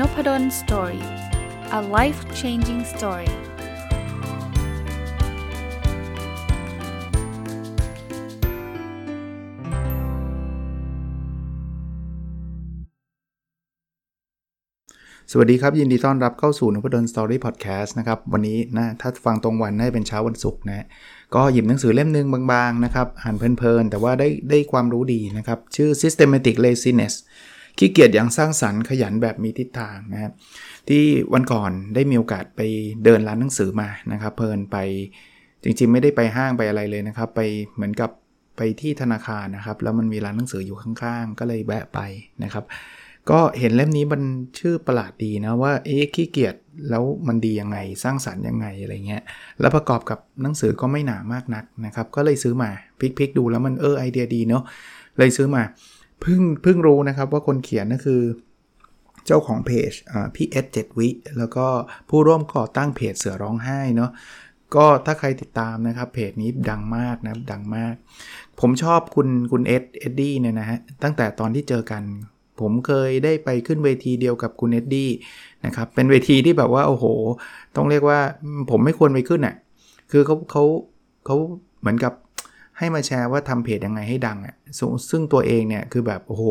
Nopadol story a life changing story สวัสดีครับ ยินดีต้อนรับเข้าสู่นพดล story podcast นะครับ วันนี้นะถ้าฟังตรงวันน่าจะเป็นเช้าวันศุกร์นะก็หยิบหนังสือเล่มหนึ่งบางๆนะครับอ่านเพลินๆ แต่ว่าได้ได้ความรู้ดีนะครับ ชื่อ systematic laziness ขี้เกียจอย่างสร้างสรรค์ขยันแบบมีทิศทางนะครับที่วันก่อนได้มีโอกาสไปเดินร้านหนังสือมานะครับ เพลินไปจริงๆ ไม่ได้ไปห้างไปอะไรเลยนะครับ ไปเหมือนกับไปที่ธนาคารนะครับ แล้วมันมีร้านหนังสืออยู่ข้างๆ ก็เลยแวะไปนะครับ ก็เห็นเล่มนี้มันชื่อประหลาดดีนะว่าเอ๊ะขี้เกียจแล้วมันดียังไงสร้างสรรค์ยังไงอะไรเงี้ยแล้วประกอบกับหนังสือก็ไม่หนามากนักนะครับ ก็เลยซื้อมาพลิกๆดูแล้วมันเออไอเดียดีเนาะเลยซื้อมา เพิ่งเพิ่งรู้นะครับว่าคนเขียนนั่นคือ เจ้าของเพจพี่เอ็ดเจ็ดวิ แล้วก็ผู้ร่วมก่อตั้งเพจเสือร้องไห้เนาะก็ถ้าใครติดตามนะครับเพจนี้ดังมากนะดังมาก ผมชอบคุณคุณเอ็ดเอ็ดดี้เนี่ยนะฮะตั้งแต่ตอนที่เจอกัน ผมเคยได้ไปขึ้นเวทีเดียวกับคุณเอ็ดดี้นะครับเป็นเวทีที่แบบว่าโอ้โห ต้องเรียกว่าผมไม่ควรไปขึ้นอะคือเขาเขาเขาเหมือนกับ ให้มาแชร์ว่าทำเพจยังไงให้ดังอะซึ่งตัวเองเนี่ยคือแบบโอ้โห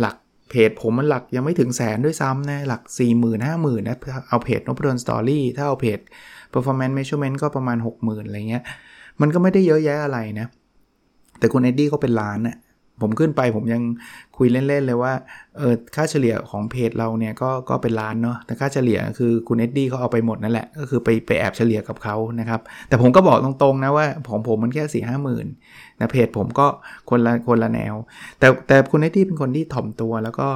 หลักเพจผมมันหลักยังไม่ถึงแสนด้วยซ้ำนะหลัก 40,000 50,000 นะเอาเพจนพดล story ถ้าเอาเพจ performance measurement ก็ประมาณ 60,000 อะไรเงี้ย มันก็ไม่ได้เยอะแยะอะไรนะ แต่คุณเอ็ดดี้เขาเป็นล้านนะ ผมขึ้นไปผมยังคุยเล่น ๆ เลยว่าเออค่าเฉลี่ยของเพจเราเนี่ยก็ก็เป็นล้านเนาะแต่ค่าเฉลี่ยคือคุณเอ็ดดี้เขาเอาไปหมดนั่นแหละก็คือไปไปแอบเฉลี่ยกับเขานะครับ แต่ผมก็บอกตรงๆนะว่าของผมมันแค่สี่ห้าหมื่นนะเพจผมก็คนละคนละแนว แต่แต่คุณเอ็ดดี้เป็นคนที่ถ่อมตัวแล้วก็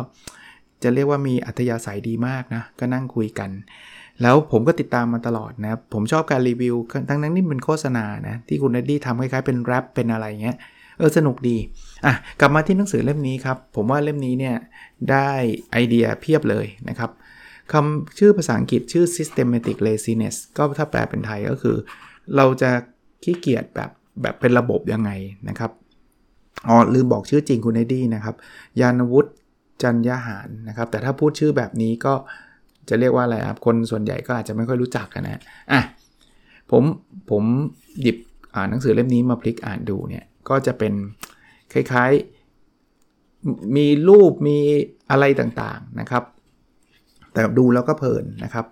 จะเรียกว่ามีอัธยาศัยดีมากนะก็นั่งคุยกัน แล้วผมก็ติดตามมาตลอดนะผมชอบการรีวิวทั้งนั้นนี่เป็นโฆษณานะที่คุณเอ็ดดี้ทำคล้ายๆเป็นแรปเป็นอะไรเงี้ย เออสนุกดีอะกลับมาที่หนังสือเล่มนี้ครับ ผมว่าเล่มนี้เนี่ยได้ไอเดียเพียบเลยนะครับคำชื่อภาษาอังกฤษชื่อ systematic laziness ก็ถ้าแปลเป็นไทยก็คือ เราจะขี้เกียจแบบแบบเป็นระบบยังไงนะครับอ๋อลืมบอกชื่อจริงคุณเอ็ดดี้นะครับ ญาณวุฒิจรรยหาญนะครับ แต่ถ้าพูดชื่อแบบนี้ก็จะเรียกว่าอะไรครับคนส่วนใหญ่ก็อาจจะไม่ค่อยรู้จักกันนะอะผมผมหยิบอ่านหนังสือเล่มนี้มาพลิกอ่านดูเนี่ย ก็จะเป็นคล้ายๆ มีรูปมีอะไรต่างๆนะครับ แต่ดูแล้วก็เพลินนะครับ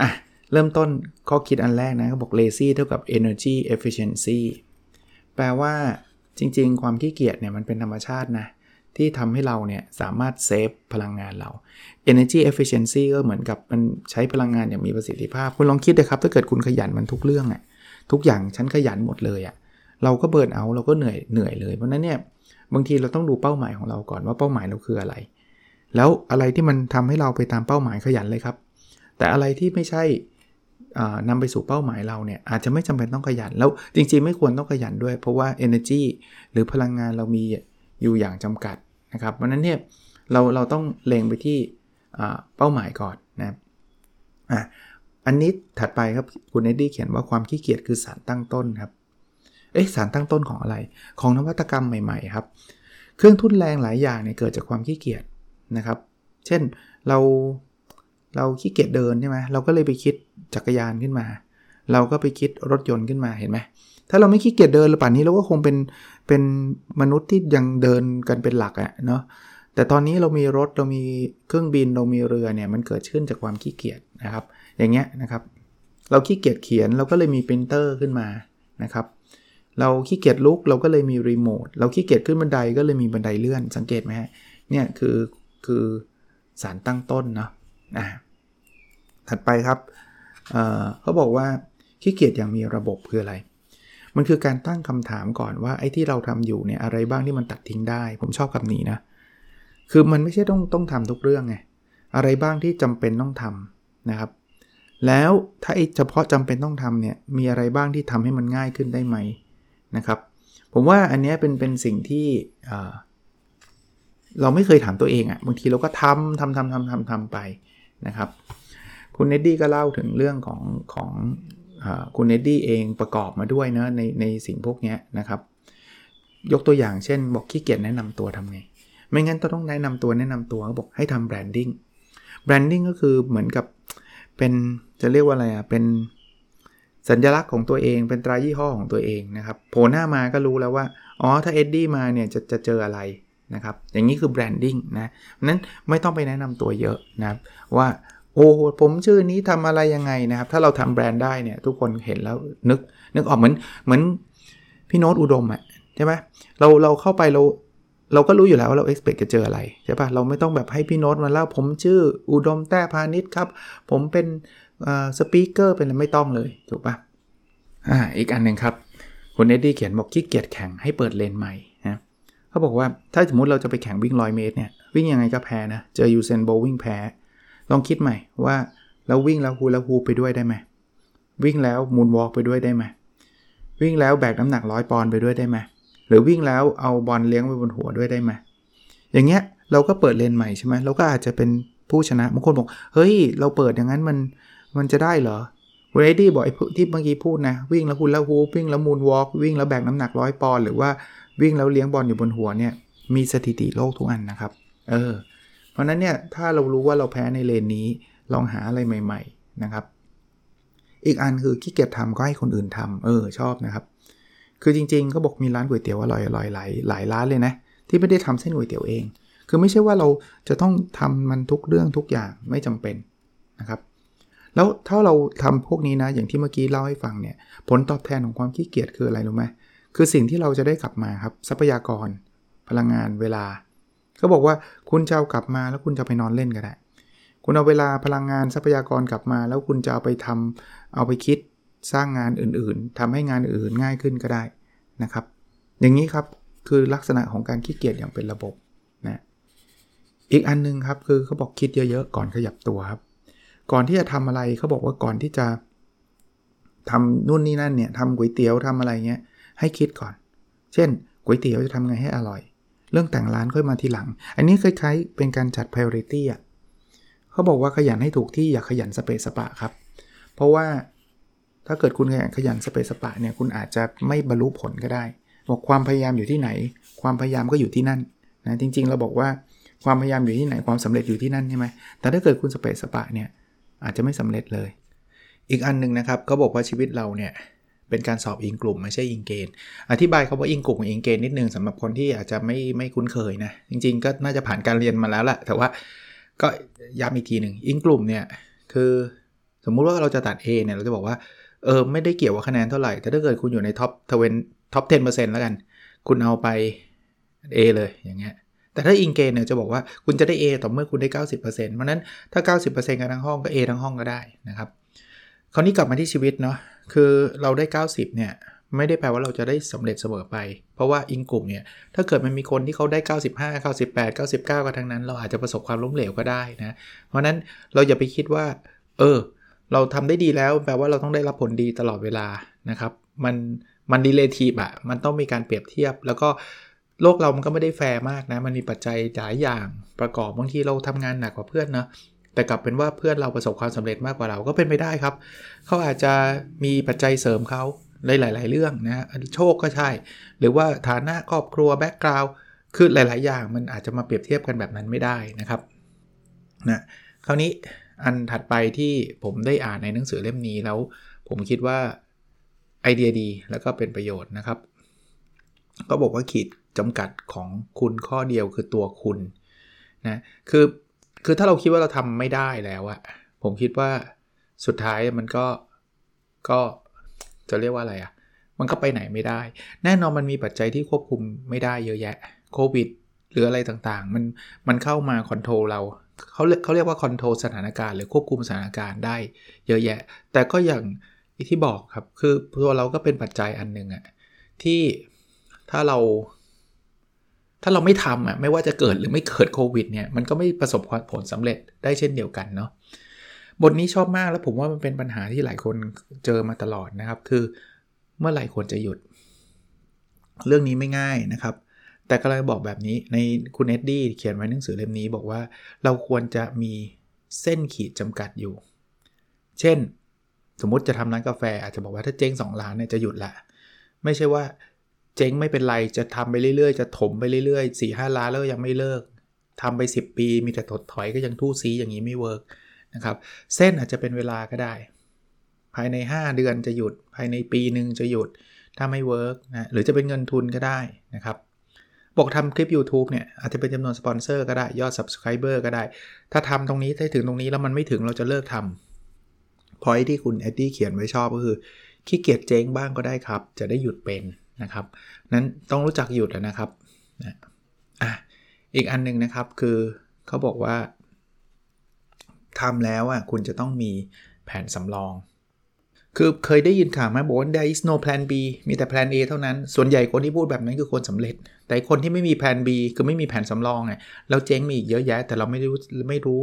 อะเริ่มต้นข้อคิดอันแรกนะเขาบอก lazy เท่ากับ energy efficiency แปลว่าจริงๆ ความขี้เกียจเนี่ยมันเป็นธรรมชาตินะ ที่ทำให้เราเนี่ยสามารถเซฟพลังงานเรา energy efficiency ก็เหมือนกับมันใช้พลังงานอย่างมีประสิทธิภาพ คุณลองคิดนะครับ ถ้าเกิดคุณขยันมันทุกเรื่องอะทุกอย่างฉันขยันหมดเลยอะ เราก็เบิร์นเอาเราก็เหนื่อยเหนื่อยเลยเพราะนั้นเนี่ยบางทีเราต้องดูเป้าหมายของเราก่อนว่าเป้าหมายเราคืออะไร แล้วอะไรที่มันทำให้เราไปตามเป้าหมายขยันเลยครับ แต่อะไรที่ไม่ใช่นำไปสู่เป้าหมายเราเนี่ยอาจจะไม่จำเป็นต้องขยัน แล้วจริงๆ ไม่ควรต้องขยันด้วย เพราะว่า energy หรือพลังงานเรามีอยู่อย่างจำกัดนะครับเพราะนั้นเนี่ยเราเราต้องเล็งไปที่เป้าหมายก่อนนะอะอันนี้ถัดไปครับคุณเอ็ดดี้เขียนว่าความขี้เกียจคือสารตั้งต้นครับ เอ๊ะสารตั้งต้นของอะไร ของนวัตกรรมใหม่ๆครับ เครื่องทุ่นแรงหลายอย่างเนี่ยเกิดจากความขี้เกียจนะครับ เช่นเราเราขี้เกียจเดินใช่ไหมเราก็เลยไปคิดจักรยานขึ้นมา เราก็ไปคิดรถยนต์ขึ้นมาเห็นไหมถ้าเราไม่ขี้เกียจเดินหรือป่านนี้เราก็คงเป็นเป็นมนุษย์ที่ยังเดินกันเป็นหลักอะเนาะแต่ตอนนี้เรามีรถเรามีเครื่องบินเรามีเรือเนี่ยมันเกิดขึ้นจากความขี้เกียจนะครับ อย่างเงี้ยนะครับ เราขี้เกียจเขียนเราก็เลยมีปรินเตอร์ขึ้นมานะครับ เราขี้เกียจลุกเราก็เลยมีรีโมทเราขี้เกียจขึ้นบันไดก็เลยมีบันไดเลื่อนสังเกตไหมฮะเนี่ยคือคือสารตั้งต้นเนาะถัดไปครับเขาบอกว่าขี้เกียจอย่างมีระบบคืออะไร มันคือการตั้งคำถามก่อนว่าไอ้ที่เราทำอยู่เนี่ยอะไรบ้างที่มันตัดทิ้งได้ ผมชอบคำนี้นะคือมันไม่ใช่ต้องต้องทำทุกเรื่องไงอะไรบ้างที่จำเป็นต้องทำนะครับ แล้วถ้าไอ้เฉพาะจำเป็นต้องทำเนี่ยมีอะไรบ้างที่ทำให้มันง่ายขึ้นได้ไหม นะครับ ผมว่าอันนี้เป็นเป็นสิ่งที่เราไม่เคยถามตัวเองอะ่ะบางทีเราก็ทำทำทำทำทำทำไปนะครับ คุณเอ็ดดี้ก็เล่าถึงเรื่องของของอคุณเอ็ดดี้เองประกอบมาด้วยนะในในสิ่งพวกนี้นะครับ ยกตัวอย่างเช่น บอกขี้เกียจแนะนำตัวทำไง ไม่งั้นต้องแนะนำตัวแนะนำตัวเขาบอกให้ทำแบรนดิ้ง branding ก็คือเหมือนกับเป็นจะเรียกว่าอะไรอะเป็น สัญลักษณ์ของตัวเองเป็นตรายี่ห้อของตัวเองนะครับโผล่หน้ามาก็รู้แล้วว่า อ๋อ ถ้าเอ็ดดี้มาเนี่ยจะจะเจออะไรนะครับ อย่างนี้คือ branding นะนั้นไม่ต้องไปแนะนำตัวเยอะนะครับว่าโอ้ผมชื่อนี้ทำอะไรยังไงนะครับ ถ้าเราทำแบรนด์ได้เนี่ยทุกคนเห็นแล้วนึกนึกออกเหมือนเหมือนพี่โน้ตอุดมอะใช่ไหมเราเราเข้าไปเราเราก็รู้อยู่แล้วว่าเรา expect จะเจออะไรใช่ปะเราไม่ต้องแบบให้พี่โน้ตมาเล่าผมชื่ออุดมแต้พาณิชย์ครับ ผมเป็น speaker เป็นอะไรไม่ต้องเลยถูกปะอ่าอีกอันหนึ่งครับคุณเอ็ดดี้เขียนบอกขี้เกียจแข่งให้เปิดเลนใหม่นะเขาบอกว่าถ้าสมมติเราจะไปแข่งวิ่งร้อยเมตรเนี่ยวิ่งยังไงก็แพ้นะ เจอยูเซนโบลต์ วิ่งแพ้ ลองคิดใหม่ว่าเราวิ่งแล้วฮูลาฮูปไปด้วยได้ไหมวิ่งแล้ว moonwalk ไปด้วยได้ไหมวิ่งแล้วแบกน้ำหนักร้อยปอนด์ไปด้วยได้ไหมหรือวิ่งแล้วเอาบอลเลี้ยงไปบนหัวด้วยได้ไหมอย่างเงี้ยเราก็เปิดเลนใหม่ใช่ไหมเราก็อาจจะเป็นผู้ชนะบางคนบอกเฮ้ย เราเปิดอย่างนั้นมัน มันจะได้เหรอคุณเอ็ดดี้บอกที่เมื่อกี้พูดนะ วิ่งแล้วฮูลาฮูปวิ่งแล้ว moonwalk วิ่งแล้วแบกน้ำหนักร้อยปอนด์หรือว่าวิ่งแล้วเลี้ยงบอลอยู่บนหัวเนี่ยมีสถิติโลกทุกอันนะครับ เออ เพราะนั้นเนี่ยถ้าเรารู้ว่าเราแพ้ในเลนนี้ลองหาอะไรใหม่ ๆนะครับ อีกอันคือขี้เกียจทำก็ให้คนอื่นทำเออชอบนะครับ คือจริง ๆ ก็บอกมีร้านก๋วยเตี๋ยวอร่อยๆหลายหลายร้านเลยนะ ที่ไม่ได้ทำเส้นก๋วยเตี๋ยวเอง คือไม่ใช่ว่าเราจะต้องทำมันทุกเรื่องทุกอย่างไม่จำเป็นนะครับ แล้วถ้าเราทำพวกนี้นะ อย่างที่เมื่อกี้เล่าให้ฟังเนี่ย ผลตอบแทนของความขี้เกียจคืออะไรรู้ไหมคือสิ่งที่เราจะได้กลับมาครับทรัพยากร พลังงานเวลาเขาบอกว่าคุณจะเอากลับมาแล้วคุณจะไปนอนเล่นก็ได้ คุณเอาเวลาพลังงานทรัพยากรกลับมา แล้วคุณจะเอาไปทำเอาไปคิดสร้างงานอื่นๆทำให้งานอื่นง่ายขึ้นก็ได้นะครับ อย่างนี้ครับคือลักษณะของการขี้เกียจอย่างเป็นระบบนะอีกอันนึงครับคือเขาบอกคิดเยอะๆก่อนขยับตัวครับ ก่อนที่จะทำอะไรเขาบอกว่าก่อนที่จะทำนู่นนี่นั่นเนี่ยทำก๋วยเตี๋ยวทำอะไรเงี้ยให้คิดก่อน เช่นก๋วยเตี๋ยวจะทำไงให้อร่อย เรื่องแต่งร้านค่อยมาทีหลัง อันนี้คล้ายๆเป็นการจัด priority อะเขาบอกว่าขยันให้ถูกที่อย่าขยันสเปซสปะครับ เพราะว่าถ้าเกิดคุณขยันขยันสเปซสปะเนี่ยคุณอาจจะไม่บรรลุผลก็ได้บอกความพยายามอยู่ที่ไหน ความพยายามก็อยู่ที่นั่นนะจริงๆ เราบอกว่าความพยายามอยู่ที่ไหนความสำเร็จอยู่ที่นั่นใช่ไหมแต่ถ้าเกิดคุณสะเปะสะปะเนี่ย อาจจะไม่สำเร็จเลย อีกอันนึงนะครับเขาบอกว่าชีวิตเราเนี่ยเป็นการสอบอิงกลุ่มไม่ใช่อิงเกณฑ์ อธิบายคำว่าอิงกลุ่มกับอิงเกณฑ์นิดนึงสำหรับคนที่อาจจะไม่ไม่คุ้นเคยนะ จริง ๆ ก็น่าจะผ่านการเรียนมาแล้วแหละแต่ว่าก็ย้ำอีกทีหนึ่งอิงกลุ่มเนี่ยคือสมมุติว่าเราจะตัด A เนี่ยเราจะบอกว่าเออไม่ได้เกี่ยวกับคะแนนเท่าไหร่ แต่ถ้าเกิดคุณอยู่ใน top twen top 10%แล้วกัน คุณเอาไป A เลยอย่างเงี้ย แต่ถ้าอิงเกณฑ์เนี่ยจะบอกว่าคุณจะได้ A ต่อเมื่อคุณได้ 90%เพราะนั้นถ้า 90%กันทั้งห้องก็ A ทั้งห้องก็ได้นะครับคราวนี้กลับมาที่ชีวิตเนาะคือเราได้ 90 เนี่ยไม่ได้แปลว่าเราจะได้สำเร็จเสมอไป เพราะว่าอิงกลุ่มเนี่ย ถ้าเกิดมันมีคนที่เขาได้ 95 98 99ก็ทั้งนั้น เราอาจจะประสบความล้มเหลวก็ได้นะ เพราะนั้นเราอย่าไปคิดว่า เออ เราทำได้ดีแล้ว แปลว่าเราต้องได้รับผลดีตลอดเวลานะครับ มัน มัน relative อะมันต้องมีการเปรียบเทียบ แล้วก็ โลกเรามันก็ไม่ได้แฟร์มากนะ มันมีปัจจัยหลายอย่างประกอบบางทีเราทำงานหนักกว่าเพื่อนนะแต่กลับเป็นว่าเพื่อนเราประสบความสำเร็จมากกว่าเราก็เป็นไปได้ครับ เขาอาจจะมีปัจจัยเสริมเขาในหลาย ๆ เรื่องนะโชคก็ใช่ หรือว่าฐานะครอบครัว background คือหลาย ๆ อย่างมันอาจจะมาเปรียบเทียบกันแบบนั้นไม่ได้นะครับนะคราวนี้อันถัดไปที่ผมได้อ่านในหนังสือเล่มนี้แล้ว ผมคิดว่าไอเดียดีแล้วก็เป็นประโยชน์นะครับ ก็บอกว่าขีด จำกัดของคุณข้อเดียวคือตัวคุณนะคือคือถ้าเราคิดว่าเราทำไม่ได้แล้วอะผมคิดว่าสุดท้ายมันก็ก็จะเรียกว่าอะไรอะมันก็ไปไหนไม่ได้ แน่นอนมันมีปัจจัยที่ควบคุมไม่ได้เยอะแยะโควิดหรืออะไรต่างๆ มันมันเข้ามา control เราเขาเขาเรียกว่า control สถานการณ์หรือควบคุมสถานการณ์ได้เยอะแยะ แต่ก็อย่างที่บอกครับ คือตัวเราก็เป็นปัจจัยอันหนึ่งอะที่ถ้าเรา ถ้าเราไม่ทำอะไม่ว่าจะเกิดหรือไม่เกิดโควิดเนี่ยมันก็ไม่ประสบผลสำเร็จได้เช่นเดียวกันเนาะบทนี้ชอบมากแล้วผมว่ามันเป็นปัญหาที่หลายคนเจอมาตลอดนะครับ คือเมื่อไหร่ควรจะหยุด เรื่องนี้ไม่ง่ายนะครับ แต่ก็เลยบอกแบบนี้ในคุณเอ็ดดี้เขียนไว้หนังสือเล่มนี้บอกว่าเราควรจะมีเส้นขีดจำกัดอยู่ เช่น สมมติจะทำร้านกาแฟอาจจะบอกว่าถ้าเจ๊งสองล้านเนี่ยจะหยุดละ ไม่ใช่ว่า เจ๊งไม่เป็นไรจะทำไปเรื่อยๆ จะถมไปเรื่อยๆสี่ห้าล้านแล้วยังไม่เลิกทำไป 10 ปีมีแต่ถดถอยก็ยังทู่ซีอย่างนี้ไม่เวิร์กนะครับเส้นอาจจะเป็นเวลาก็ได้ ภายใน 5 เดือนจะหยุด ภายในปีหนึ่งจะหยุดถ้าไม่ work นะหรือจะเป็นเงินทุนก็ได้นะครับบอกทำคลิป YouTube เนี่ยอาจจะเป็นจำนวนสปอนเซอร์ก็ได้ยอด Subscriber ก็ได้ ถ้าทำตรงนี้ได้ถึงตรงนี้แล้วมันไม่ถึงเราจะเลิกทำพอยที่คุณเอ็ดดี้เขียนไว้ชอบก็คือขี้เกียจเจ๊งบ้างก็ได้ครับ จะได้หยุดเป็น นะครับนั้นต้องรู้จักหยุดแล้วนะครับนะอะอีกอันนึงนะครับคือเขาบอกว่าทำแล้วอะคุณจะต้องมีแผนสำรอง คือเคยได้ยินข่าวไหมบอกว่า there is no plan B มีแต่ plan A เท่านั้น ส่วนใหญ่คนที่พูดแบบนั้นคือคนสำเร็จ แต่คนที่ไม่มี plan B คือไม่มีแผนสำรองไงเราเจ๊งมีอีกเยอะแยะ แต่เราไม่รู้ไม่รู้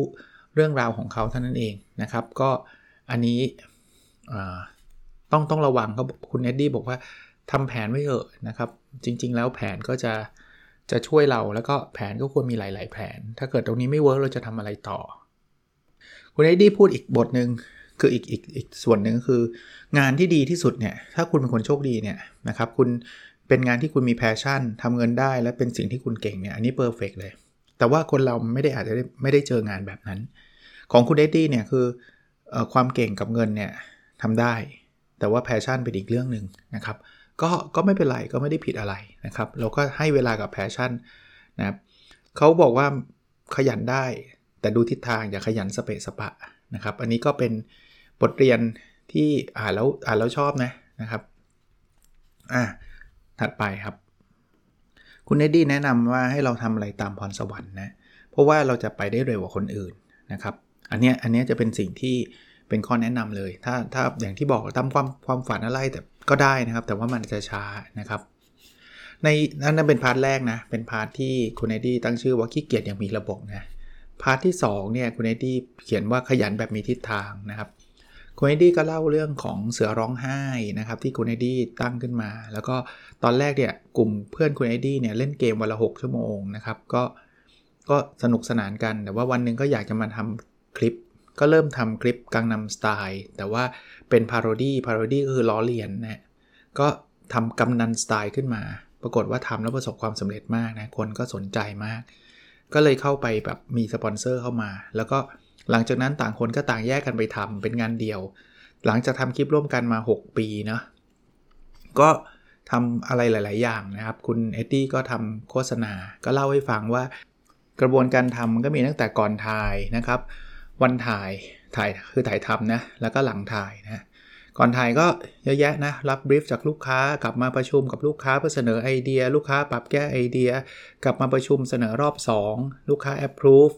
เรื่องราวของเขาเท่านั้นเองนะครับ ก็อันนี้ต้องต้องระวังเขาคุณเอ็ดดี้บอกว่า ทำแผนไว้เถอะนะครับ จริง ๆ แล้วแผนก็จะจะช่วยเราแล้วก็แผนก็ควรมีหลาย ๆ แผน ถ้าเกิดตรงนี้ไม่เวิร์กเราจะทำอะไรต่อ คุณเอ็ดดี้พูดอีกบทหนึ่งคืออีกอีกอีกส่วนหนึ่งคืองานที่ดีที่สุดเนี่ยถ้าคุณเป็นคนโชคดีเนี่ยนะครับคุณเป็นงานที่คุณมี passion ทำเงินได้และเป็นสิ่งที่คุณเก่งเนี่ยอันนี้ perfect เลย แต่ว่าคนเราไม่ได้อาจจะไม่ได้เจองานแบบนั้น ของคุณเอ็ดดี้เนี่ยคืออความเก่งกับเงินเนี่ยทำได้ แต่ว่า passion เป็นอีกเรื่องหนึ่งนะครับ ก็ก็ไม่เป็นไรก็ไม่ได้ผิดอะไรนะครับ เราก็ให้เวลากับ passionนะครับเขาบอกว่าขยันได้ แต่ดูทิศทางอย่าขยันสเปะสปะนะครับ อันนี้ก็เป็นบทเรียนที่อ่านแล้วอ่านแล้วชอบนะนะครับอะถัดไปครับ คุณเนดดี้แนะนำว่าให้เราทำอะไรตามพรสวรรค์นะเพราะว่าเราจะไปได้เร็วกว่าคนอื่นนะครับ อันนี้อันนี้จะเป็นสิ่งที่เป็นข้อแนะนำเลย ถ้าถ้าอย่างที่บอกตามความความฝันอะไรแต่ ก็ได้นะครับ แต่ว่ามันจะช้านะครับในนั้นเป็น part แรกนะ เป็น part ที่คุณเอ็ดดี้ตั้งชื่อว่าขี้เกียจอย่างมีระบบนะ part ที่2เนี่ยคุณเอ็ดดี้เขียนว่าขยันแบบมีทิศทางนะครับคุณเอ็ดดี้ก็เล่าเรื่องของเสือร้องไห้นะครับที่คุณเอ็ดดี้ตั้งขึ้นมา แล้วก็ตอนแรกเนี่ยกลุ่มเพื่อนคุณเอ็ดดี้เนี่ยเล่นเกมวันละ 6 ชั่วโมงนะครับก็ก็สนุกสนานกันแต่ว่าวันหนึ่งก็อยากจะมาทำคลิป ก็เริ่มทำคลิปกังนัมสไตล์แต่ว่าเป็น parody parody ก็คือล้อเลียนนะก็ทำกำนันสไตล์ขึ้นมา ปรากฏว่าทำแล้วประสบความสำเร็จมากนะคนก็สนใจมาก ก็เลยเข้าไปแบบมีสปอนเซอร์เข้ามา แล้วก็หลังจากนั้นต่างคนก็ต่างแยกกันไปทำเป็นงานเดี่ยว หลังจากทำคลิปร่วมกันมา 6 ปีเนาะก็ทำอะไรหลาย ๆ อย่างนะครับ คุณเอ็ดดี้ก็ทำโฆษณา ก็เล่าให้ฟังว่ากระบวนการทำมันก็มีตั้งแต่ก่อนถ่ายนะครับ วันถ่ายถ่ายคือถ่ายทำนะ แล้วก็หลังถ่ายนะก่อนถ่ายก็เยอะแยะนะ รับบรีฟจากลูกค้ากลับมาประชุมกับลูกค้าเพื่อเสนอไอเดีย ลูกค้าปรับแก้ไอเดีย กลับมาประชุมเสนอรอบ 2 ลูกค้า approve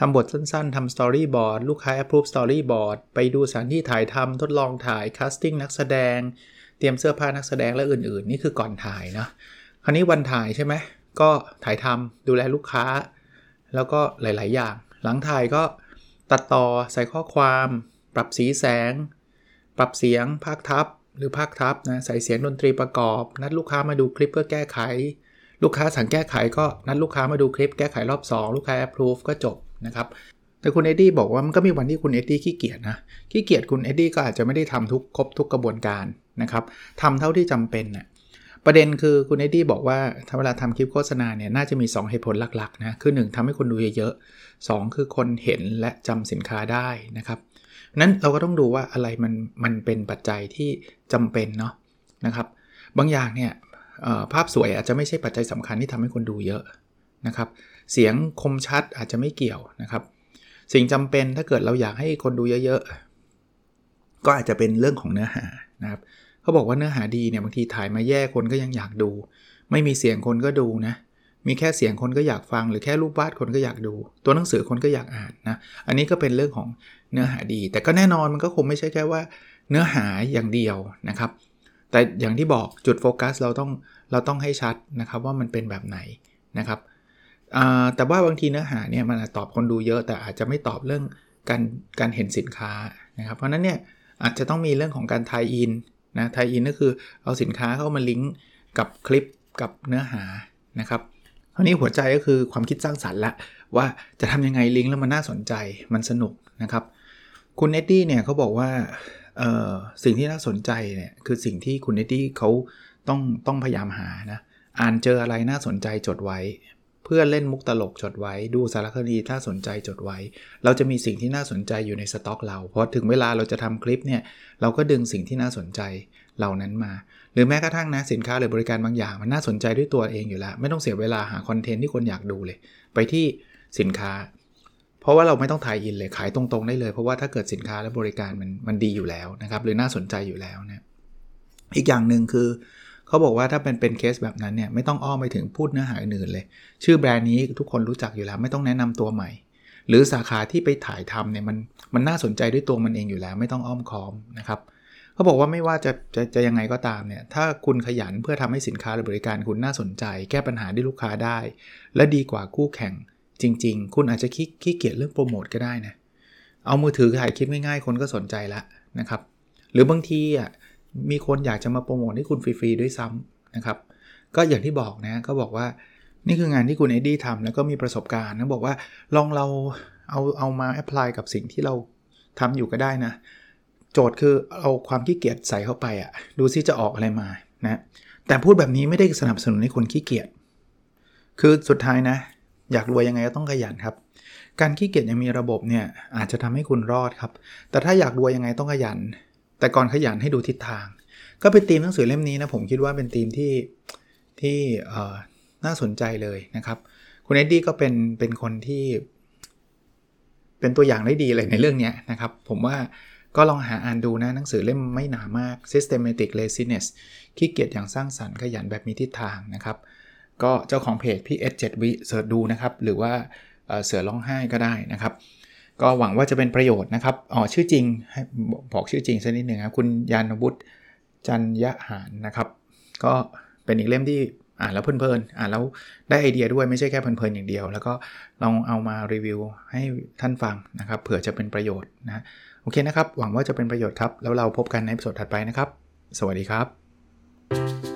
ทำบทสั้นๆทำสตอรี่บอร์ดลูกค้า approve storyboard ไปดูสถานที่ถ่ายทำทดลองถ่าย casting นักแสดง เตรียมเสื้อผ้านักแสดงและอื่นๆ นี่คือก่อนถ่ายนะคราวนี้วันถ่ายใช่ไหมก็ถ่ายทำดูแลลูกค้า แล้วก็หลาย ๆ อย่าง หลังถ่ายก็ ตัดต่อใส่ข้อความ ปรับสีแสง ปรับเสียงพากย์ทับหรือพากย์ทับนะใส่เสียงดนตรีประกอบ นัดลูกค้ามาดูคลิปเพื่อแก้ไข ลูกค้าสั่งแก้ไขก็นัดลูกค้ามาดูคลิปแก้ไขรอบ 2 ลูกค้า approve ก็จบนะครับแต่คุณเอ็ดดี้บอกว่ามันก็มีวันที่คุณเอ็ดดี้ขี้เกียจนะขี้เกียจคุณเอ็ดดี้ก็อาจจะไม่ได้ทำทุกครบทุกกระบวนการนะครับทำเท่าที่จำเป็นนะ่ะ ประเด็นคือคุณเอ็ดดี้บอกว่าถ้าเวลาทำคลิปโฆษณาเนี่ยน่าจะมี 2 เหตุผลหลักๆนะคือ 1ทำให้คนดูเยอะๆ 2 คือคนเห็นและจำสินค้าได้นะครับนั้นเราก็ต้องดูว่าอะไรมันมันเป็นปัจจัยที่จำเป็นเนาะนะครับบางอย่างเนี่ยภาพสวยอาจจะไม่ใช่ปัจจัยสำคัญที่ทำให้คนดูเยอะนะครับเสียงคมชัดอาจจะไม่เกี่ยวนะครับ สิ่งจำเป็นถ้าเกิดเราอยากให้คนดูเยอะๆ ก็อาจจะเป็นเรื่องของเนื้อหานะครับ เขาบอกว่าเนื้อหาดีเนี่ยบางทีถ่ายมาแย่คนก็ยังอยากดู ไม่มีเสียงคนก็ดูนะ มีแค่เสียงคนก็อยากฟัง หรือแค่รูปวาดคนก็อยากดู ตัวหนังสือคนก็อยากอ่านนะ อันนี้ก็เป็นเรื่องของเนื้อหาดี แต่ก็แน่นอนมันก็คงไม่ใช่แค่ว่าเนื้อหาอย่างเดียวนะครับ แต่อย่างที่บอกจุดโฟกัสเราต้องเราต้องให้ชัดนะครับว่ามันเป็นแบบไหนนะครับแต่ว่าบางทีเนื้อหาเนี่ยมันตอบคนดูเยอะ แต่อาจจะไม่ตอบเรื่องการการเห็นสินค้านะครับ เพราะนั้นเนี่ยอาจจะต้องมีเรื่องของการทายอิน นะทยอินก็คือเอาสินค้าเข้ามาลิงก์กับคลิปกับเนื้อหานะครับคราวนี้หัวใจก็คือความคิดสร้างสรรค์ละว่าจะทำยังไงลิงก์แล้วมันน่าสนใจมันสนุกนะครับ คุณเอ็ดดี้เนี่ยเขาบอกว่าสิ่งที่น่าสนใจเนี่ยคือสิ่งที่คุณเอ็ดดี้เขาต้องต้องพยายามหานะอ่านเจออะไรน่าสนใจจดไว้ เพื่อนเล่นมุกตลกจดไว้ ดูสารคดีถ้าสนใจจดไว้ เราจะมีสิ่งที่น่าสนใจอยู่ในสต็อกเราเพราะถึงเวลาเราจะทำคลิปเนี่ยเราก็ดึงสิ่งที่น่าสนใจเหล่านั้นมา หรือแม้กระทั่งนะสินค้าหรือบริการบางอย่าง มันน่าสนใจด้วยตัวเองอยู่แล้ว ไม่ต้องเสียเวลาหาคอนเทนต์ที่คนอยากดูเลย ไปที่สินค้า เพราะว่าเราไม่ต้องถ่ายอินเลยขายตรงๆได้เลย เพราะว่าถ้าเกิดสินค้าและบริการมันมันดีอยู่แล้วนะครับหรือน่าสนใจอยู่แล้วนะอีกอย่างหนึ่งคือ เขาบอกว่าถ้าเป็นเป็นเคสแบบนั้นเนี่ยไม่ต้องอ้อมไปถึงพูดเนื้อหาอื่นเลย ชื่อแบรนด์นี้ทุกคนรู้จักอยู่แล้วไม่ต้องแนะนำตัวใหม่ หรือสาขาที่ไปถ่ายทำเนี่ยมันมันน่าสนใจด้วยตัวมันเองอยู่แล้ว ไม่ต้องอ้อมค้อมนะครับเขาบอกว่าไม่ว่าจะจะจะยังไงก็ตามเนี่ยถ้าคุณขยันเพื่อทำให้สินค้าหรือบริการคุณน่าสนใจ แก้ปัญหาที่ลูกค้าได้ และดีกว่าคู่แข่งจริง ๆ คุณอาจจะขี้ขี้เกียจเรื่องโปรโมทก็ได้นะเอามือถือถ่ายคลิปง่ายๆ คนก็สนใจละนะครับหรือบางทีอะ มีคนอยากจะมาโปรโมทให้คุณฟรีๆด้วยซ้ำนะครับ ก็อย่างที่บอกนะก็บอกว่านี่คืองานที่คุณเอ็ดดี้ทำแล้วก็มีประสบการณ์นะบอกว่าลองเราเอาเอามา apply กับสิ่งที่เราทำอยู่ก็ได้นะ โจทย์คือเอาความขี้เกียจใส่เข้าไปอะดูซิจะออกอะไรมานะแต่พูดแบบนี้ไม่ได้สนับสนุนให้คนขี้เกียจคือสุดท้ายนะ อยากรวยยังไงก็ต้องขยันครับ การขี้เกียจยังมีระบบเนี่ยอาจจะทำให้คุณรอดครับ แต่ถ้าอยากรวยยังไงต้องขยัน แต่ก่อนขยันให้ดูทิศทาง ก็เป็นธีมหนังสือเล่มนี้นะผมคิดว่าเป็นธีมที่ที่น่าสนใจเลยนะครับ คุณเอ็ดดี้ก็เป็นเป็นคนที่ เป็นตัวอย่างได้ดีเลยในเรื่องนี้นะครับ ผมว่าก็ลองหาอ่านดูนะหนังสือเล่มไม่หนามาก Systematic Laziness ขี้เกียจอย่างสร้างสรรค์ขยันแบบมีทิศทางนะครับ ก็เจ้าของเพจพี่เอสเจ็ดวิเสิร์ชดูนะครับ หรือว่าเสือร้องไห้ก็ได้นะครับ ก็หวังว่าจะเป็นประโยชน์นะครับอ๋อชื่อจริงให้บอกชื่อจริงสักนิดหนึ่งครับคุณยานวุฒิจันยะหานนะครับ ก็เป็นอีกเล่มที่อ่านแล้วเพลินๆอ่านแล้วได้ไอเดียด้วยไม่ใช่แค่เพลินๆอย่างเดียว แล้วก็ลองเอามารีวิวให้ท่านฟังนะครับเผื่อจะเป็นประโยชน์นะโอเคนะครับ หวังว่าจะเป็นประโยชน์ครับ แล้วเราพบกันในสดถัดไปนะครับ สวัสดีครับ